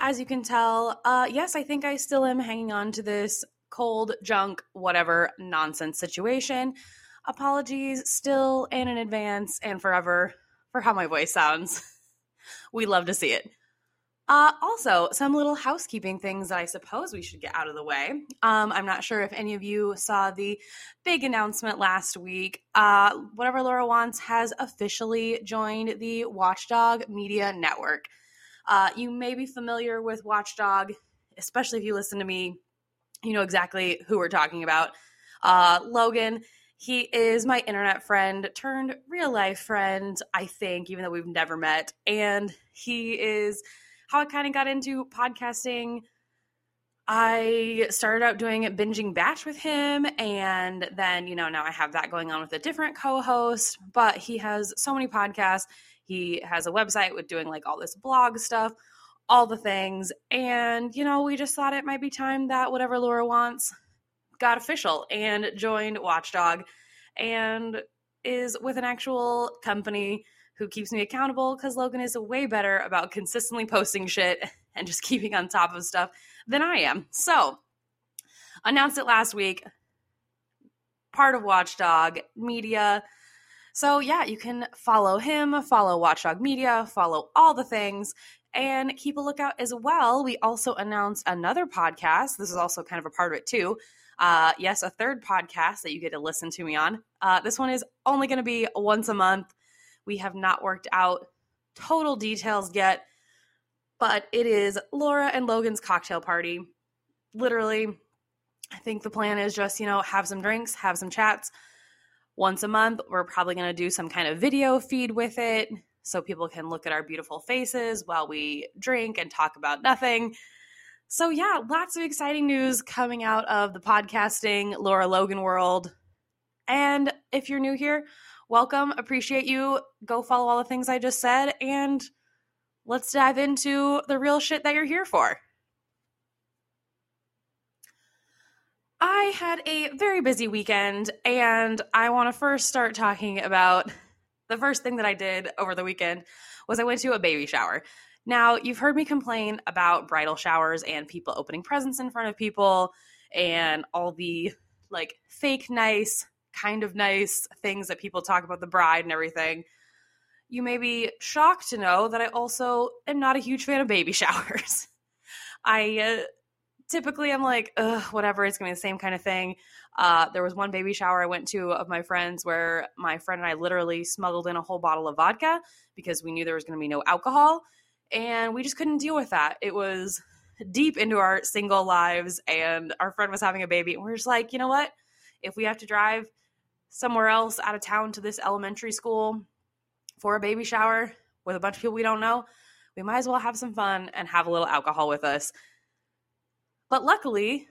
as you can tell, uh, yes, I think I still am hanging on to this cold, junk, whatever nonsense situation. Apologies still and in advance and forever for how my voice sounds. we love to see it. Uh, also, some little housekeeping things that I suppose we should get out of the way. Um, I'm not sure if any of you saw the big announcement last week. Uh, Whatever Laura Wants has officially joined the Watchdog Media Network. Uh, you may be familiar with Watchdog, especially if you listen to me. You know exactly who we're talking about. Uh, Logan, he is my internet friend turned real life friend, I think, even though we've never met. And he is how I kind of got into podcasting. I started out doing binging batch with him, and then, you know, now I have that going on with a different co host, but he has so many podcasts. He has a website with doing like all this blog stuff, all the things. And, you know, we just thought it might be time that whatever Laura wants got official and joined Watchdog and is with an actual company who keeps me accountable because Logan is way better about consistently posting shit and just keeping on top of stuff than I am. So, announced it last week, part of Watchdog Media. So, yeah, you can follow him, follow Watchdog Media, follow all the things, and keep a lookout as well. We also announced another podcast. This is also kind of a part of it, too. Uh, yes, a third podcast that you get to listen to me on. Uh, this one is only going to be once a month. We have not worked out total details yet, but it is Laura and Logan's cocktail party. Literally, I think the plan is just, you know, have some drinks, have some chats. Once a month, we're probably going to do some kind of video feed with it so people can look at our beautiful faces while we drink and talk about nothing. So, yeah, lots of exciting news coming out of the podcasting Laura Logan world. And if you're new here, welcome. Appreciate you. Go follow all the things I just said and let's dive into the real shit that you're here for. I had a very busy weekend, and I want to first start talking about the first thing that I did over the weekend was I went to a baby shower. Now, you've heard me complain about bridal showers and people opening presents in front of people and all the like fake nice, kind of nice things that people talk about the bride and everything. You may be shocked to know that I also am not a huge fan of baby showers. I uh, typically I'm like, ugh, whatever, it's gonna be the same kind of thing. Uh, there was one baby shower I went to of my friends where my friend and I literally smuggled in a whole bottle of vodka because we knew there was gonna be no alcohol, and we just couldn't deal with that. It was deep into our single lives, and our friend was having a baby, and we are just like, you know what? If we have to drive somewhere else out of town to this elementary school for a baby shower with a bunch of people we don't know, we might as well have some fun and have a little alcohol with us but luckily,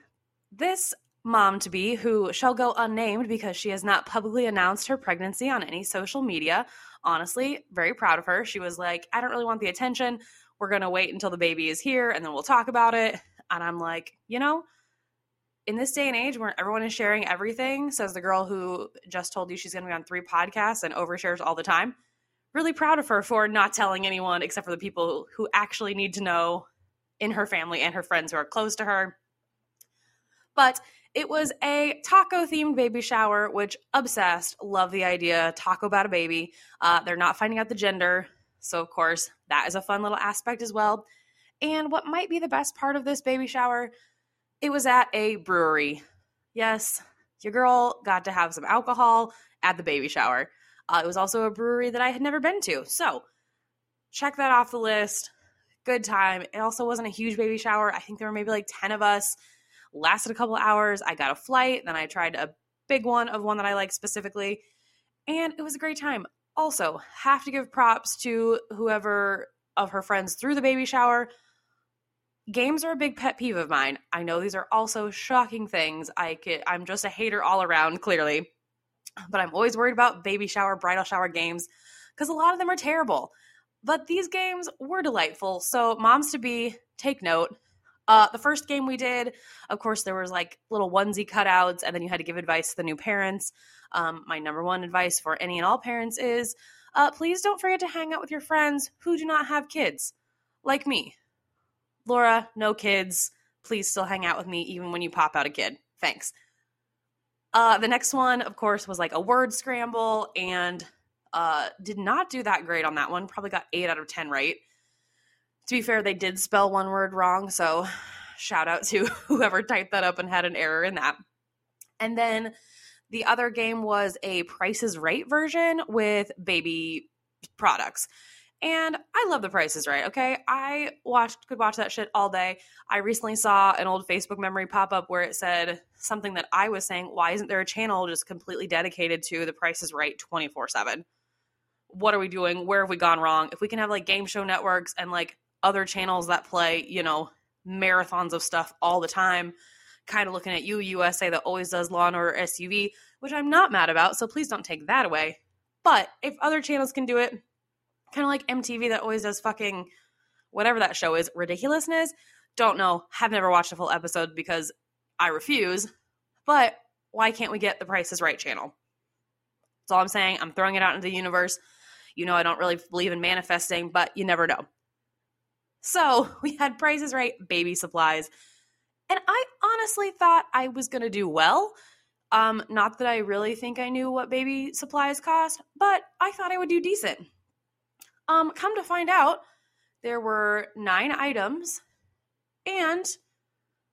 this mom to be, who shall go unnamed because she has not publicly announced her pregnancy on any social media, honestly, very proud of her. She was like, I don't really want the attention. We're going to wait until the baby is here and then we'll talk about it. And I'm like, you know, in this day and age where everyone is sharing everything, says the girl who just told you she's going to be on three podcasts and overshares all the time. Really proud of her for not telling anyone except for the people who actually need to know in her family and her friends who are close to her. But it was a taco themed baby shower, which obsessed. Love the idea. Taco about a baby. Uh, they're not finding out the gender. So, of course, that is a fun little aspect as well. And what might be the best part of this baby shower, it was at a brewery. Yes, your girl got to have some alcohol at the baby shower. Uh, it was also a brewery that I had never been to. So, check that off the list good time. It also wasn't a huge baby shower. I think there were maybe like 10 of us. Lasted a couple hours. I got a flight, then I tried a big one of one that I like specifically, and it was a great time. Also, have to give props to whoever of her friends threw the baby shower. Games are a big pet peeve of mine. I know these are also shocking things. I could, I'm just a hater all around, clearly. But I'm always worried about baby shower, bridal shower games because a lot of them are terrible. But these games were delightful. So, moms to be, take note. Uh, the first game we did, of course, there was like little onesie cutouts, and then you had to give advice to the new parents. Um, my number one advice for any and all parents is uh, please don't forget to hang out with your friends who do not have kids, like me. Laura, no kids. Please still hang out with me even when you pop out a kid. Thanks. Uh, the next one, of course, was like a word scramble and uh, did not do that great on that one. Probably got eight out of 10 right. To be fair, they did spell one word wrong. So shout out to whoever typed that up and had an error in that. And then the other game was a Price is Right version with baby products. And I love the Price is Right, okay? I watched could watch that shit all day. I recently saw an old Facebook memory pop up where it said something that I was saying, why isn't there a channel just completely dedicated to the Price is Right 24/7? What are we doing? Where have we gone wrong? If we can have like game show networks and like other channels that play, you know, marathons of stuff all the time, kind of looking at you USA that always does Law and Order SVU, which I'm not mad about, so please don't take that away. But if other channels can do it, kind of like MTV that always does fucking whatever that show is, ridiculousness. Don't know. Have never watched a full episode because I refuse. But why can't we get the Price is Right channel? That's all I'm saying. I'm throwing it out into the universe. You know, I don't really believe in manifesting, but you never know. So we had Price is Right baby supplies. And I honestly thought I was going to do well. Um, not that I really think I knew what baby supplies cost, but I thought I would do decent. Um, come to find out, there were nine items, and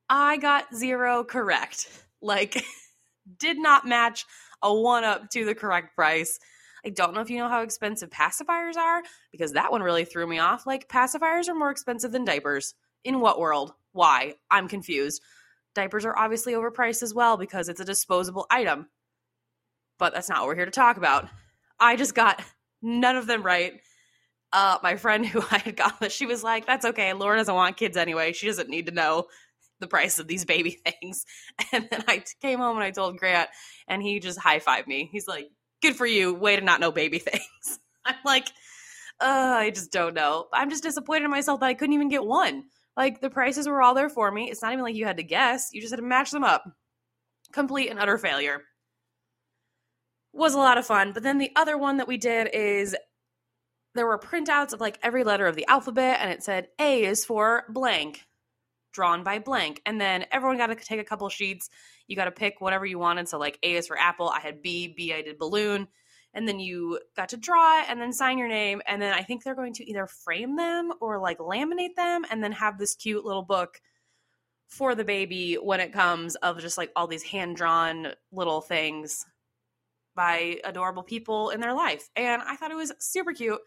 I got zero correct. Like, did not match a one up to the correct price. I don't know if you know how expensive pacifiers are, because that one really threw me off. Like, pacifiers are more expensive than diapers. In what world? Why? I'm confused. Diapers are obviously overpriced as well because it's a disposable item. But that's not what we're here to talk about. I just got none of them right uh, my friend who I had got she was like, "That's okay. Laura doesn't want kids anyway. She doesn't need to know the price of these baby things." And then I came home and I told Grant, and he just high fived me. He's like, "Good for you. Way to not know baby things." I'm like, uh, I just don't know. I'm just disappointed in myself that I couldn't even get one. Like the prices were all there for me. It's not even like you had to guess. You just had to match them up. Complete and utter failure. Was a lot of fun. But then the other one that we did is there were printouts of like every letter of the alphabet and it said A is for blank, drawn by blank. And then everyone got to take a couple sheets. You got to pick whatever you wanted. So like A is for apple. I had B, B I did balloon. And then you got to draw it and then sign your name. And then I think they're going to either frame them or like laminate them and then have this cute little book for the baby when it comes of just like all these hand drawn little things by adorable people in their life. And I thought it was super cute.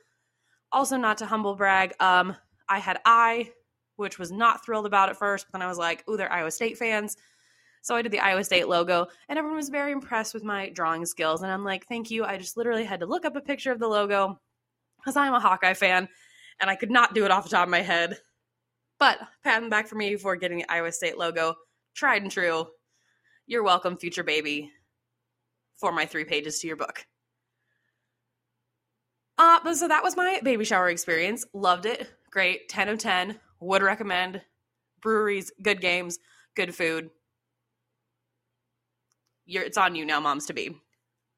Also, not to humble brag, um, I had I, which was not thrilled about at first, but then I was like, ooh, they're Iowa State fans. So I did the Iowa State logo, and everyone was very impressed with my drawing skills. And I'm like, thank you. I just literally had to look up a picture of the logo because I'm a Hawkeye fan, and I could not do it off the top of my head. But pat back for me for getting the Iowa State logo. Tried and true. You're welcome, future baby, for my three pages to your book. Uh, so that was my baby shower experience. Loved it. Great. 10 of 10. Would recommend. Breweries, good games, good food. You're, it's on you now, moms to be.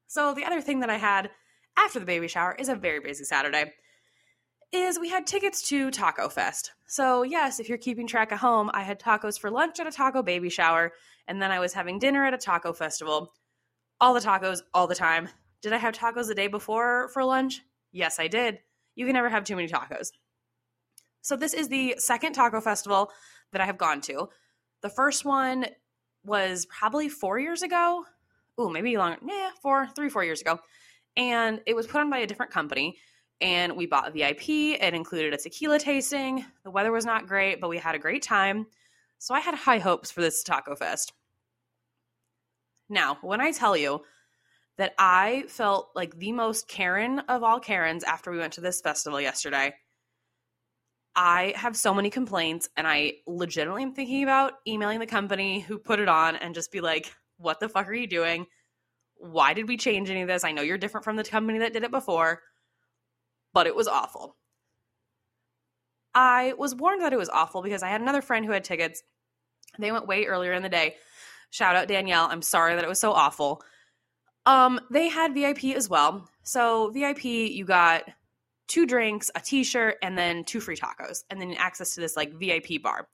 So the other thing that I had after the baby shower is a very busy Saturday. Is we had tickets to Taco Fest. So, yes, if you're keeping track at home, I had tacos for lunch at a taco baby shower, and then I was having dinner at a taco festival. All the tacos, all the time. Did I have tacos the day before for lunch? Yes, I did. You can never have too many tacos. So, this is the second taco festival that I have gone to. The first one was probably four years ago. Ooh, maybe longer. Yeah, four, three, four years ago. And it was put on by a different company. And we bought VIP. It included a tequila tasting. The weather was not great, but we had a great time. So I had high hopes for this Taco Fest. Now, when I tell you that I felt like the most Karen of all Karens after we went to this festival yesterday. I have so many complaints, and I legitimately am thinking about emailing the company who put it on and just be like, what the fuck are you doing? Why did we change any of this? I know you're different from the company that did it before, but it was awful. I was warned that it was awful because I had another friend who had tickets. They went way earlier in the day. Shout out Danielle. I'm sorry that it was so awful Um, they had VIP as well. So VIP, you got two drinks, a t-shirt, and then two free tacos, and then access to this like VIP bar.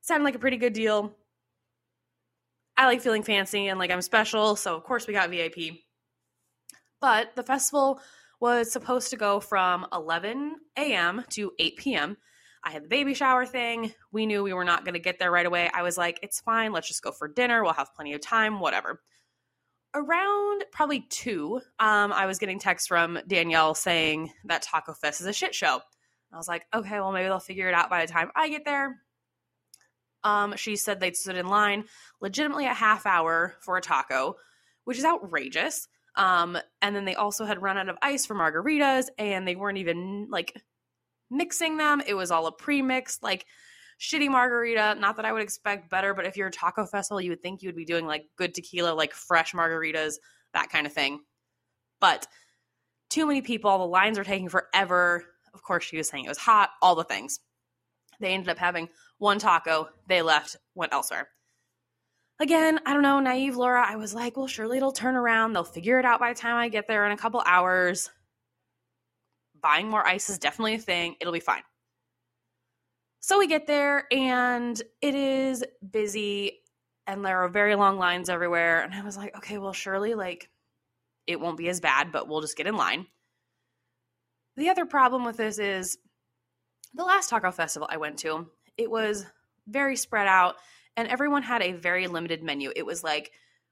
Sounded like a pretty good deal. I like feeling fancy and like I'm special, so of course we got VIP. But the festival was supposed to go from 11 a.m. to 8 p.m. I had the baby shower thing. We knew we were not going to get there right away. I was like, it's fine. Let's just go for dinner. We'll have plenty of time, whatever. Around probably two, um, I was getting texts from Danielle saying that Taco Fest is a shit show. I was like, okay, well, maybe they'll figure it out by the time I get there. Um, she said they'd stood in line legitimately a half hour for a taco, which is outrageous. Um, and then they also had run out of ice for margaritas, and they weren't even like mixing them. It was all a pre-mix, like shitty margarita. Not that I would expect better, but if you're a taco festival, you would think you would be doing like good tequila, like fresh margaritas, that kind of thing. But too many people, the lines are taking forever. Of course, she was saying it was hot, all the things. They ended up having one taco, they left, went elsewhere. Again, I don't know, naive Laura, I was like, well, surely it'll turn around. They'll figure it out by the time I get there in a couple hours. Buying more ice is definitely a thing. It'll be fine. So we get there and it is busy and there are very long lines everywhere. And I was like, okay, well, surely like it won't be as bad, but we'll just get in line. The other problem with this is the last taco festival I went to, it was very spread out and everyone had a very limited menu. It was like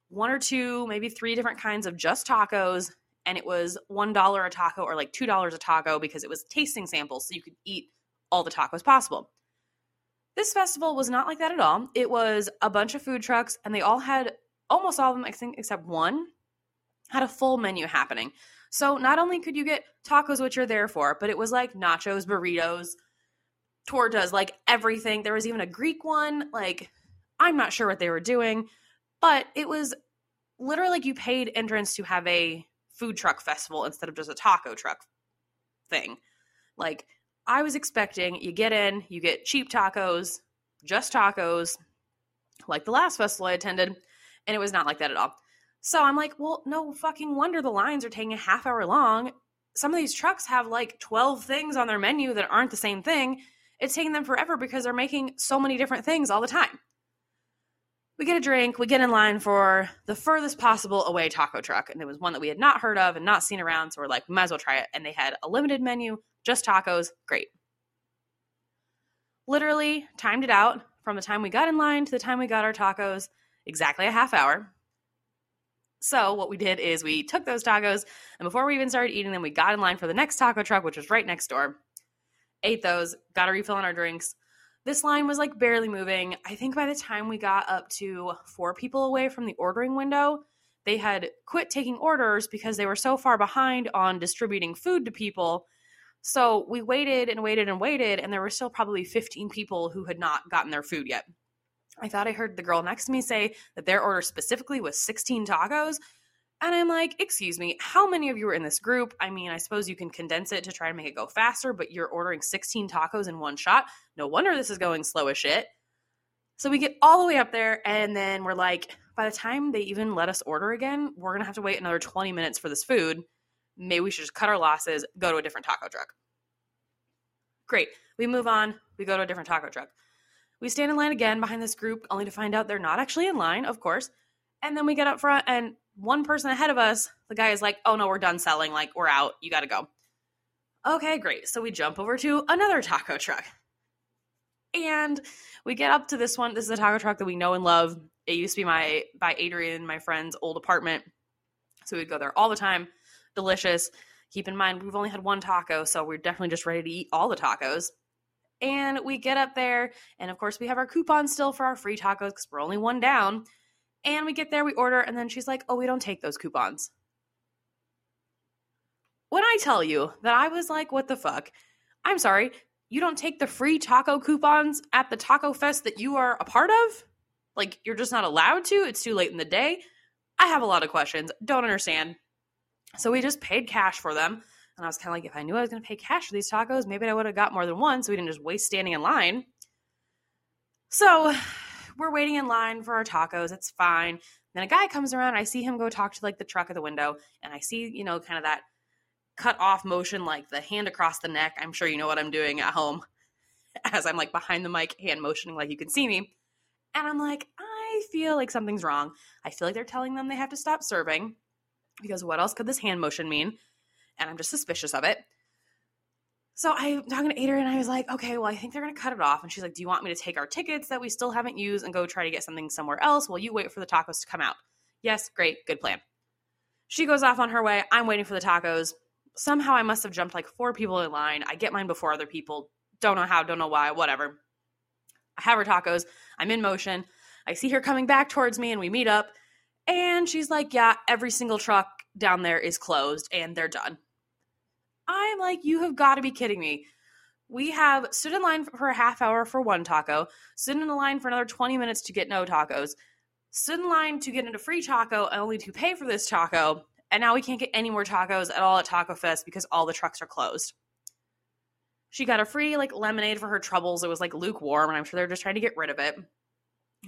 one or two, maybe three different kinds of just tacos and it was $1 a taco or like $2 a taco because it was tasting samples so you could eat all the tacos possible. This festival was not like that at all. It was a bunch of food trucks and they all had almost all of them I think except one had a full menu happening. So not only could you get tacos which you're there for, but it was like nachos, burritos, tortas, like everything. There was even a Greek one. Like, I'm not sure what they were doing, but it was literally like you paid entrance to have a food truck festival instead of just a taco truck thing. Like, I was expecting you get in, you get cheap tacos, just tacos, like the last festival I attended, and it was not like that at all. So I'm like, well, no fucking wonder the lines are taking a half hour long. Some of these trucks have like 12 things on their menu that aren't the same thing, it's taking them forever because they're making so many different things all the time. We get a drink, we get in line for the furthest possible away taco truck, and it was one that we had not heard of and not seen around, so we're like, we might as well try it. And they had a limited menu, just tacos, great. Literally timed it out from the time we got in line to the time we got our tacos, exactly a half hour. So what we did is we took those tacos, and before we even started eating them, we got in line for the next taco truck, which was right next door ate those, got a refill on our drinks. This line was like barely moving. I think by the time we got up to four people away from the ordering window, they had quit taking orders because they were so far behind on distributing food to people. So we waited and waited and waited, and there were still probably 15 people who had not gotten their food yet. I thought I heard the girl next to me say that their order specifically was 16 tacos. And I'm like, excuse me, how many of you are in this group? I mean, I suppose you can condense it to try to make it go faster, but you're ordering 16 tacos in one shot. No wonder this is going slow as shit. So we get all the way up there, and then we're like, by the time they even let us order again, we're gonna have to wait another 20 minutes for this food. Maybe we should just cut our losses, go to a different taco truck. Great. We move on, we go to a different taco truck. We stand in line again behind this group, only to find out they're not actually in line, of course. And then we get up front, and one person ahead of us, the guy is like, oh no, we're done selling. Like, we're out. You got to go. Okay, great. So we jump over to another taco truck. And we get up to this one. This is a taco truck that we know and love. It used to be my by Adrian, my friend's old apartment. So we'd go there all the time. Delicious. Keep in mind, we've only had one taco, so we're definitely just ready to eat all the tacos. And we get up there, and of course, we have our coupon still for our free tacos because we're only one down. And we get there, we order, and then she's like, oh, we don't take those coupons. When I tell you that I was like, what the fuck? I'm sorry, you don't take the free taco coupons at the taco fest that you are a part of? Like, you're just not allowed to? It's too late in the day? I have a lot of questions. Don't understand. So we just paid cash for them. And I was kind of like, if I knew I was going to pay cash for these tacos, maybe I would have got more than one so we didn't just waste standing in line. So we're waiting in line for our tacos. It's fine. Then a guy comes around. I see him go talk to like the truck at the window, and I see, you know, kind of that cut off motion, like the hand across the neck. I'm sure you know what I'm doing at home as I'm like behind the mic, hand motioning like you can see me. And I'm like, I feel like something's wrong. I feel like they're telling them they have to stop serving because what else could this hand motion mean? And I'm just suspicious of it. So I'm talking to Adrian and I was like, okay, well, I think they're going to cut it off. And she's like, do you want me to take our tickets that we still haven't used and go try to get something somewhere else while you wait for the tacos to come out? Yes, great, good plan. She goes off on her way. I'm waiting for the tacos. Somehow I must have jumped like four people in line. I get mine before other people. Don't know how, don't know why, whatever. I have her tacos. I'm in motion. I see her coming back towards me and we meet up. And she's like, yeah, every single truck down there is closed and they're done. I'm like, you have got to be kidding me. We have stood in line for a half hour for one taco, stood in a line for another 20 minutes to get no tacos, stood in line to get into free taco only to pay for this taco, and now we can't get any more tacos at all at Taco Fest because all the trucks are closed. She got a free like lemonade for her troubles. It was like lukewarm, and I'm sure they're just trying to get rid of it.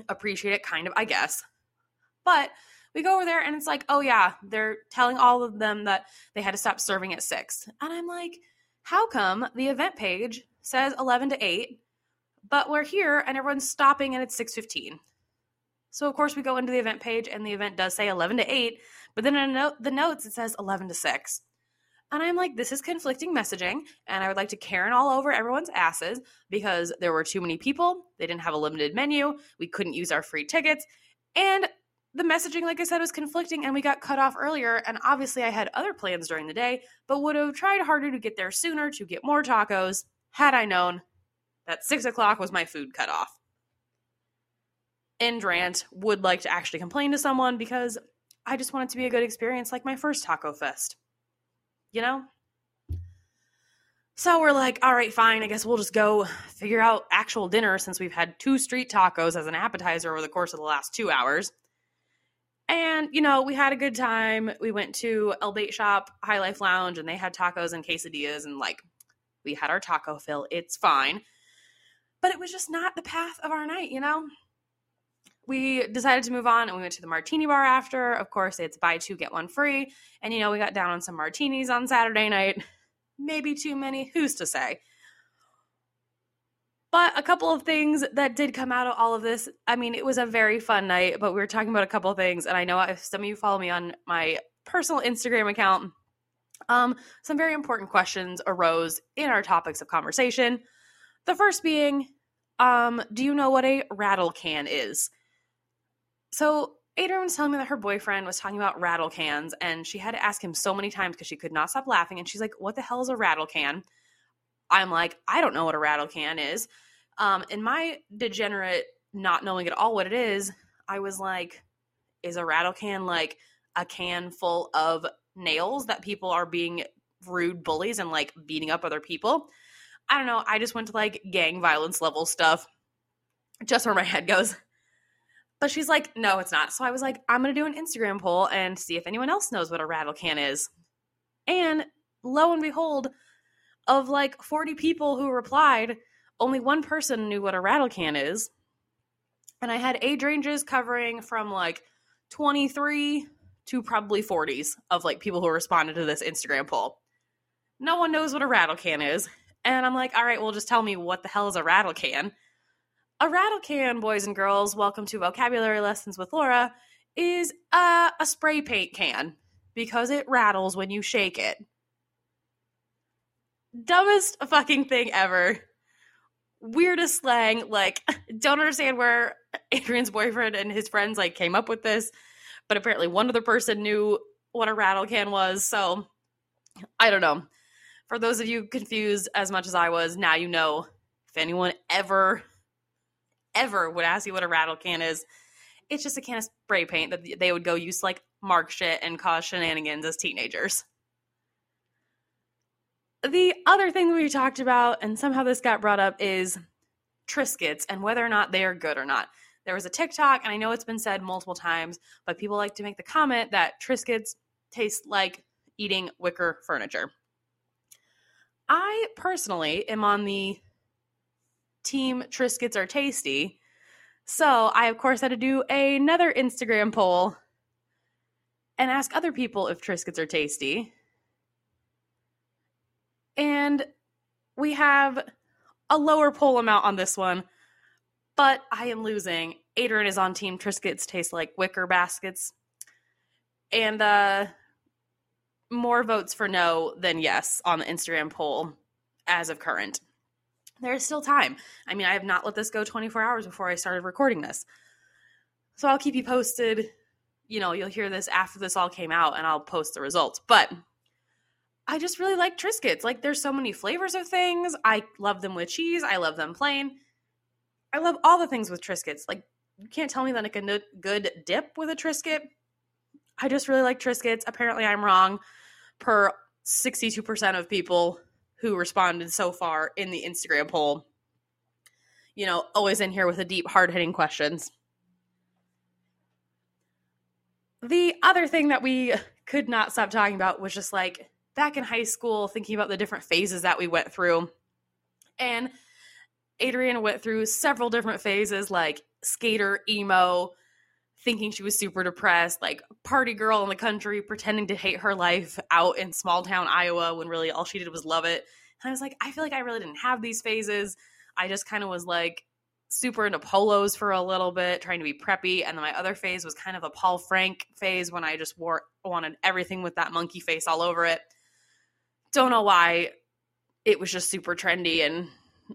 Appreciate it, kind of, I guess. But we go over there and it's like, oh yeah, they're telling all of them that they had to stop serving at six. And I'm like, how come the event page says 11 to 8, but we're here and everyone's stopping and it's 6.15? So of course we go into the event page and the event does say 11 to 8, but then in note, the notes it says 11 to 6. And I'm like, this is conflicting messaging, and I would like to Karen all over everyone's asses because there were too many people. They didn't have a limited menu. We couldn't use our free tickets. And the messaging, like I said, was conflicting and we got cut off earlier. And obviously, I had other plans during the day, but would have tried harder to get there sooner to get more tacos had I known that six o'clock was my food cut off. Endrant would like to actually complain to someone because I just want it to be a good experience like my first taco fest. You know? So we're like, all right, fine. I guess we'll just go figure out actual dinner since we've had two street tacos as an appetizer over the course of the last two hours. And, you know, we had a good time. We went to El Bait Shop, High Life Lounge, and they had tacos and quesadillas, and like, we had our taco fill. It's fine. But it was just not the path of our night, you know? We decided to move on and we went to the martini bar after. Of course, it's buy two, get one free. And, you know, we got down on some martinis on Saturday night. Maybe too many. Who's to say? But a couple of things that did come out of all of this. I mean, it was a very fun night, but we were talking about a couple of things. And I know if some of you follow me on my personal Instagram account, um, some very important questions arose in our topics of conversation. The first being, um, do you know what a rattle can is? So Adrian was telling me that her boyfriend was talking about rattle cans, and she had to ask him so many times because she could not stop laughing. And she's like, "What the hell is a rattle can?" I'm like, I don't know what a rattle can is. Um, in my degenerate not knowing at all what it is, I was like, is a rattle can like a can full of nails that people are being rude bullies and like beating up other people? I don't know. I just went to like gang violence level stuff, just where my head goes. But she's like, no, it's not. So I was like, I'm going to do an Instagram poll and see if anyone else knows what a rattle can is. And lo and behold, of like 40 people who replied, only one person knew what a rattle can is. And I had age ranges covering from like 23 to probably 40s of like people who responded to this Instagram poll. No one knows what a rattle can is. And I'm like, all right, well, just tell me what the hell is a rattle can. A rattle can, boys and girls, welcome to Vocabulary Lessons with Laura, is a, a spray paint can because it rattles when you shake it dumbest fucking thing ever. Weirdest slang. Like, don't understand where Adrian's boyfriend and his friends like came up with this, but apparently one other person knew what a rattle can was. So I don't know. For those of you confused as much as I was, now you know. If anyone ever, ever would ask you what a rattle can is, it's just a can of spray paint that they would go use to like mark shit and cause shenanigans as teenagers the other thing we talked about, and somehow this got brought up, is Triscuits and whether or not they are good or not. There was a TikTok, and I know it's been said multiple times, but people like to make the comment that Triscuits taste like eating wicker furniture. I personally am on the team Triscuits are tasty So I, of course, had to do another Instagram poll and ask other people if Triscuits are tasty. And we have a lower poll amount on this one, but I am losing. Adrian is on team Triscuits taste like wicker baskets. And uh more votes for no than yes on the Instagram poll as of current. There is still time. I mean, I have not let this go 24 hours before I started recording this. So I'll keep you posted. You know, you'll hear this after this all came out and I'll post the results. But I just really like Triscuits. Like, there's so many flavors of things. I love them with cheese, I love them plain. I love all the things with Triscuits. Like, you can't tell me that like a good dip with a Triscuit. I just really like Triscuits. Apparently, I'm wrong per 62% of people who responded so far in the Instagram poll. You know, always in here with the deep, hard hitting questions. The other thing that we could not stop talking about was just like back in high school, thinking about the different phases that we went through. And Adrian went through several different phases like skater, emo, thinking she was super depressed, like party girl in the country, pretending to hate her life out in small town Iowa when really all she did was love it. And I was like, I feel like I really didn't have these phases. I just kind of was like super into polos for a little bit, trying to be preppy. And then my other phase was kind of a Paul Frank phase when I just wore wanted everything with that monkey face all over it. Don't know why it was just super trendy and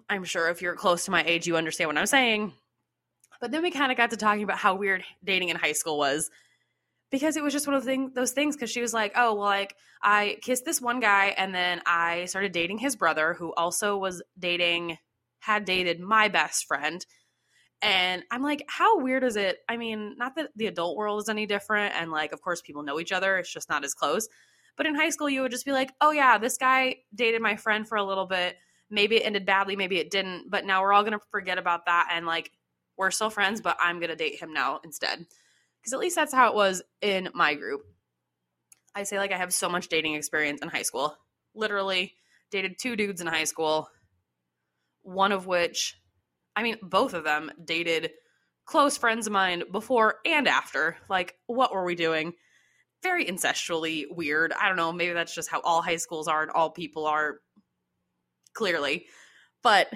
I'm sure if you're close to my age you understand what I'm saying. But then we kind of got to talking about how weird dating in high school was because it was just one of thing, those things because she was like oh well like i kissed this one guy and then i started dating his brother who also was dating had dated my best friend and i'm like how weird is it i mean not that the adult world is any different and like of course people know each other it's just not as close but in high school you would just be like oh yeah this guy dated my friend for a little bit maybe it ended badly maybe it didn't but now we're all gonna forget about that and like we're still friends, but I'm going to date him now instead. Because at least that's how it was in my group. I say, like, I have so much dating experience in high school. Literally dated two dudes in high school, one of which, I mean, both of them dated close friends of mine before and after. Like, what were we doing? Very incestually weird. I don't know. Maybe that's just how all high schools are and all people are, clearly. But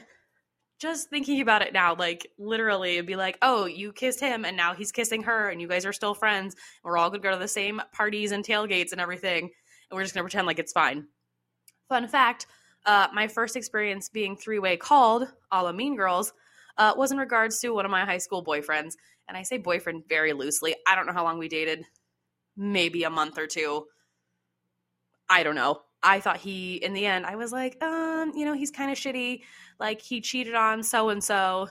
just thinking about it now, like literally, it'd be like, oh, you kissed him and now he's kissing her and you guys are still friends. We're all gonna go to the same parties and tailgates and everything. And we're just gonna pretend like it's fine. Fun fact uh, my first experience being three way called, a la Mean Girls, uh, was in regards to one of my high school boyfriends. And I say boyfriend very loosely. I don't know how long we dated, maybe a month or two. I don't know. I thought he, in the end, I was like, um, you know, he's kind of shitty. Like he cheated on so and so.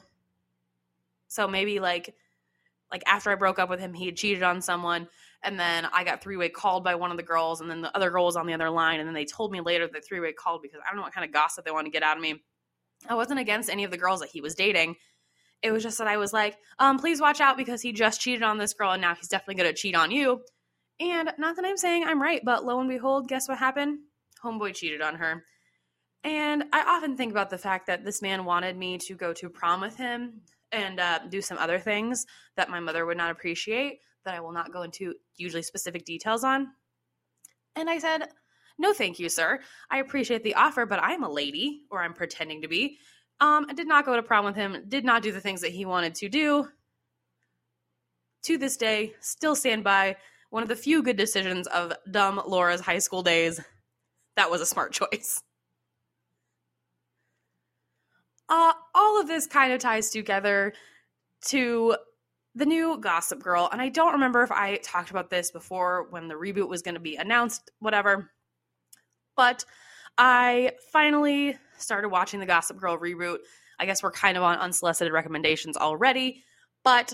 So maybe like, like after I broke up with him, he had cheated on someone, and then I got three way called by one of the girls, and then the other girl was on the other line, and then they told me later that three way called because I don't know what kind of gossip they want to get out of me. I wasn't against any of the girls that he was dating. It was just that I was like, um, please watch out because he just cheated on this girl, and now he's definitely going to cheat on you. And not that I'm saying I'm right, but lo and behold, guess what happened? homeboy cheated on her. And I often think about the fact that this man wanted me to go to prom with him and uh, do some other things that my mother would not appreciate, that I will not go into usually specific details on. And I said, No, thank you, sir. I appreciate the offer, but I'm a lady, or I'm pretending to be. Um, I did not go to prom with him, did not do the things that he wanted to do. To this day, still stand by one of the few good decisions of dumb Laura's high school days that was a smart choice. Uh, all of this kind of ties together to the new Gossip Girl. And I don't remember if I talked about this before when the reboot was going to be announced, whatever. But I finally started watching the Gossip Girl reboot. I guess we're kind of on unsolicited recommendations already, but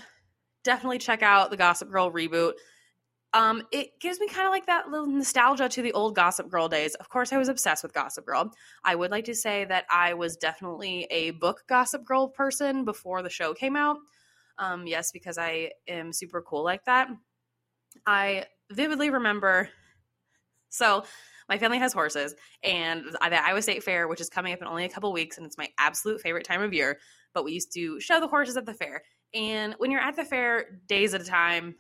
definitely check out the Gossip Girl reboot. Um, it gives me kind of like that little nostalgia to the old Gossip Girl days. Of course, I was obsessed with Gossip Girl. I would like to say that I was definitely a book Gossip Girl person before the show came out. Um, yes, because I am super cool like that. I vividly remember. So, my family has horses, and the Iowa State Fair, which is coming up in only a couple weeks, and it's my absolute favorite time of year. But we used to show the horses at the fair, And when you're at the fair days at a time,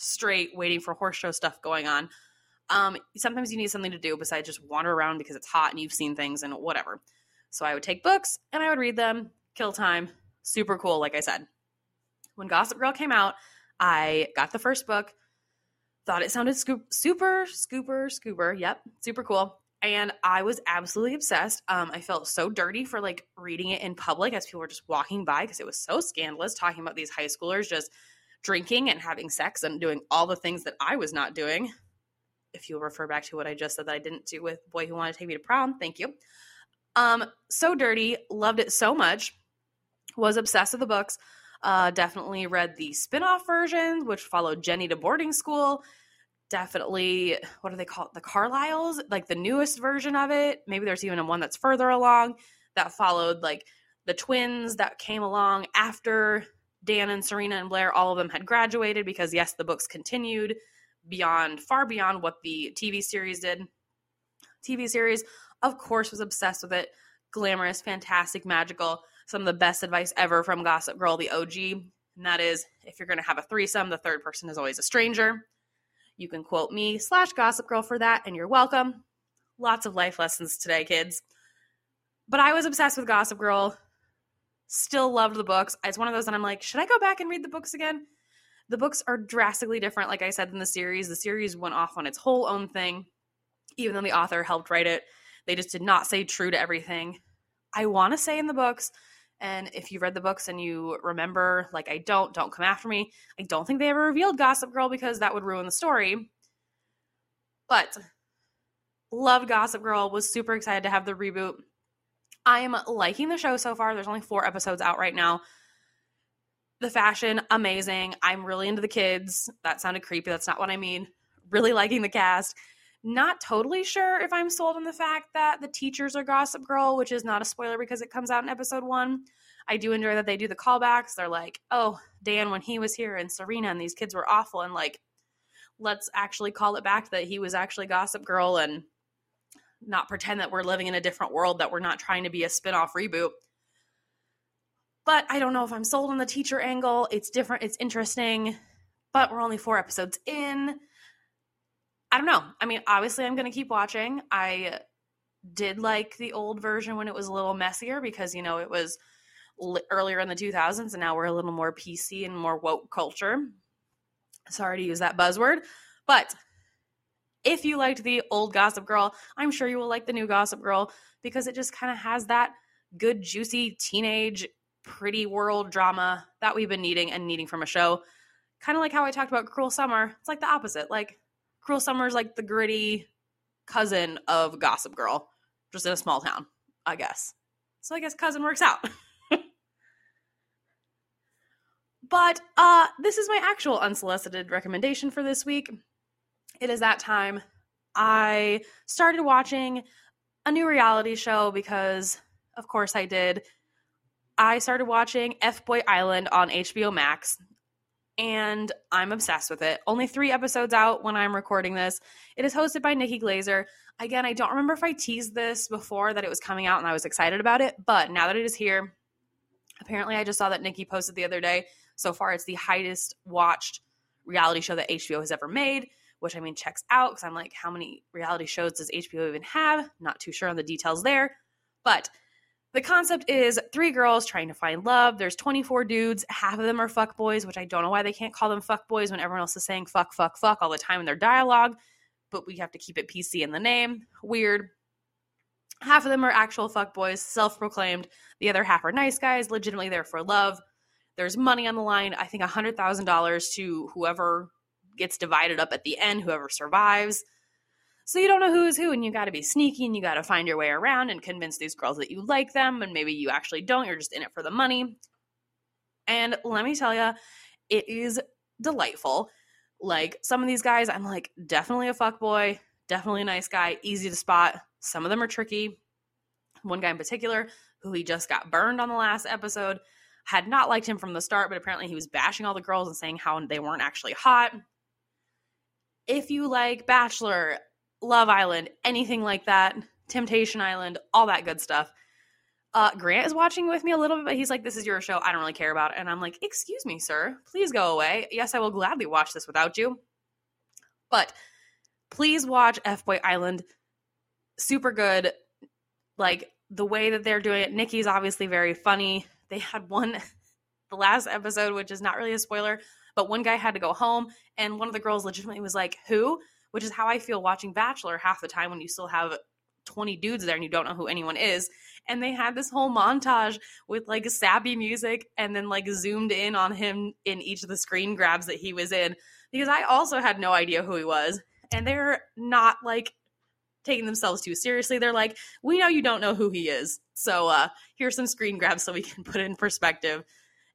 straight waiting for horse show stuff going on, um, sometimes you need something to do besides just wander around because it's hot and you've seen things and whatever. So I would take books and I would read them, kill time. Super cool, like I said. When Gossip Girl came out, I got the first book, thought it sounded scoop, super, scooper, scooper. Yep, super cool. And I was absolutely obsessed. Um, I felt so dirty for like reading it in public as people were just walking by because it was so scandalous talking about these high schoolers just drinking and having sex and doing all the things that I was not doing. If you'll refer back to what I just said that I didn't do with Boy Who Wanted to Take Me to Prom, thank you. Um, so dirty, loved it so much, was obsessed with the books. Uh, definitely read the spin off versions, which followed Jenny to boarding school. Definitely, what do they call it? The Carlyles, like the newest version of it. Maybe there's even one that's further along that followed like the twins that came along after Dan and Serena and Blair. All of them had graduated because, yes, the books continued beyond, far beyond what the TV series did. TV series, of course, was obsessed with it. Glamorous, fantastic, magical some of the best advice ever from Gossip Girl, the OG. And that is if you're going to have a threesome, the third person is always a stranger. You can quote me slash Gossip Girl for that, and you're welcome. Lots of life lessons today, kids. But I was obsessed with Gossip Girl. Still loved the books. It's one of those that I'm like, should I go back and read the books again? The books are drastically different, like I said, than the series. The series went off on its whole own thing, even though the author helped write it. They just did not say true to everything. I want to say in the books and if you read the books and you remember, like I don't, don't come after me. I don't think they ever revealed Gossip Girl because that would ruin the story. But loved Gossip Girl, was super excited to have the reboot. I am liking the show so far. There's only four episodes out right now. The fashion, amazing. I'm really into the kids. That sounded creepy. That's not what I mean. Really liking the cast. Not totally sure if I'm sold on the fact that the teachers are Gossip Girl, which is not a spoiler because it comes out in episode one. I do enjoy that they do the callbacks. They're like, oh, Dan, when he was here, and Serena, and these kids were awful. And like, let's actually call it back that he was actually Gossip Girl and not pretend that we're living in a different world, that we're not trying to be a spin off reboot. But I don't know if I'm sold on the teacher angle. It's different, it's interesting, but we're only four episodes in. I don't know. I mean, obviously, I'm going to keep watching. I did like the old version when it was a little messier because, you know, it was li- earlier in the 2000s and now we're a little more PC and more woke culture. Sorry to use that buzzword. But if you liked the old Gossip Girl, I'm sure you will like the new Gossip Girl because it just kind of has that good, juicy teenage, pretty world drama that we've been needing and needing from a show. Kind of like how I talked about Cruel Summer. It's like the opposite. Like, Cruel Summer is like the gritty cousin of Gossip Girl, just in a small town, I guess. So I guess cousin works out. but uh this is my actual unsolicited recommendation for this week. It is that time. I started watching a new reality show because of course I did. I started watching F Boy Island on HBO Max and I'm obsessed with it. Only three episodes out when I'm recording this. It is hosted by Nikki Glazer. Again, I don't remember if I teased this before that it was coming out and I was excited about it, but now that it is here, apparently I just saw that Nikki posted the other day. So far, it's the highest watched reality show that HBO has ever made, which I mean checks out because I'm like, how many reality shows does HBO even have? Not too sure on the details there, but the concept is three girls trying to find love. There's 24 dudes. Half of them are fuck boys, which I don't know why they can't call them fuck boys when everyone else is saying fuck, fuck, fuck all the time in their dialogue. But we have to keep it PC in the name. Weird. Half of them are actual fuck boys, self proclaimed. The other half are nice guys, legitimately there for love. There's money on the line. I think $100,000 to whoever gets divided up at the end, whoever survives. So you don't know who is who, and you got to be sneaky and you got to find your way around and convince these girls that you like them, and maybe you actually don't. You're just in it for the money. And let me tell you, it is delightful. Like some of these guys, I'm like, definitely a fuck boy, definitely a nice guy, easy to spot. Some of them are tricky. One guy in particular, who he just got burned on the last episode, had not liked him from the start, but apparently he was bashing all the girls and saying how they weren't actually hot. If you like Bachelor, Love Island, anything like that, Temptation Island, all that good stuff. Uh, Grant is watching with me a little bit, but he's like, "This is your show. I don't really care about it." And I'm like, "Excuse me, sir. Please go away. Yes, I will gladly watch this without you, but please watch F Boy Island. Super good. Like the way that they're doing it. Nikki's obviously very funny. They had one, the last episode, which is not really a spoiler, but one guy had to go home, and one of the girls legitimately was like, "Who?" Which is how I feel watching Bachelor half the time when you still have 20 dudes there and you don't know who anyone is. And they had this whole montage with like sappy music and then like zoomed in on him in each of the screen grabs that he was in because I also had no idea who he was. And they're not like taking themselves too seriously. They're like, we know you don't know who he is. So uh here's some screen grabs so we can put it in perspective.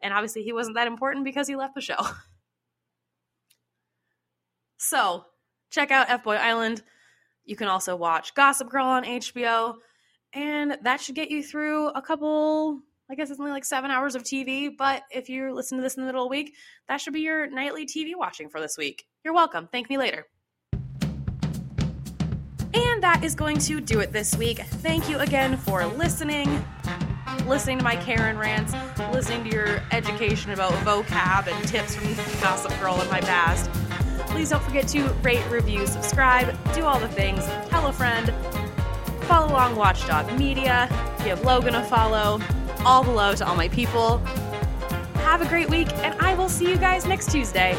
And obviously he wasn't that important because he left the show. so check out F Boy Island. You can also watch Gossip Girl on HBO, and that should get you through a couple. I guess it's only like seven hours of TV, but if you listen to this in the middle of the week, that should be your nightly TV watching for this week. You're welcome. Thank me later. And that is going to do it this week. Thank you again for listening, listening to my Karen rants, listening to your education about vocab and tips from Gossip Girl in my past. Please don't forget to rate, review, subscribe, do all the things, tell a friend, follow along Watchdog Media, give Logan a follow, all the love to all my people. Have a great week, and I will see you guys next Tuesday.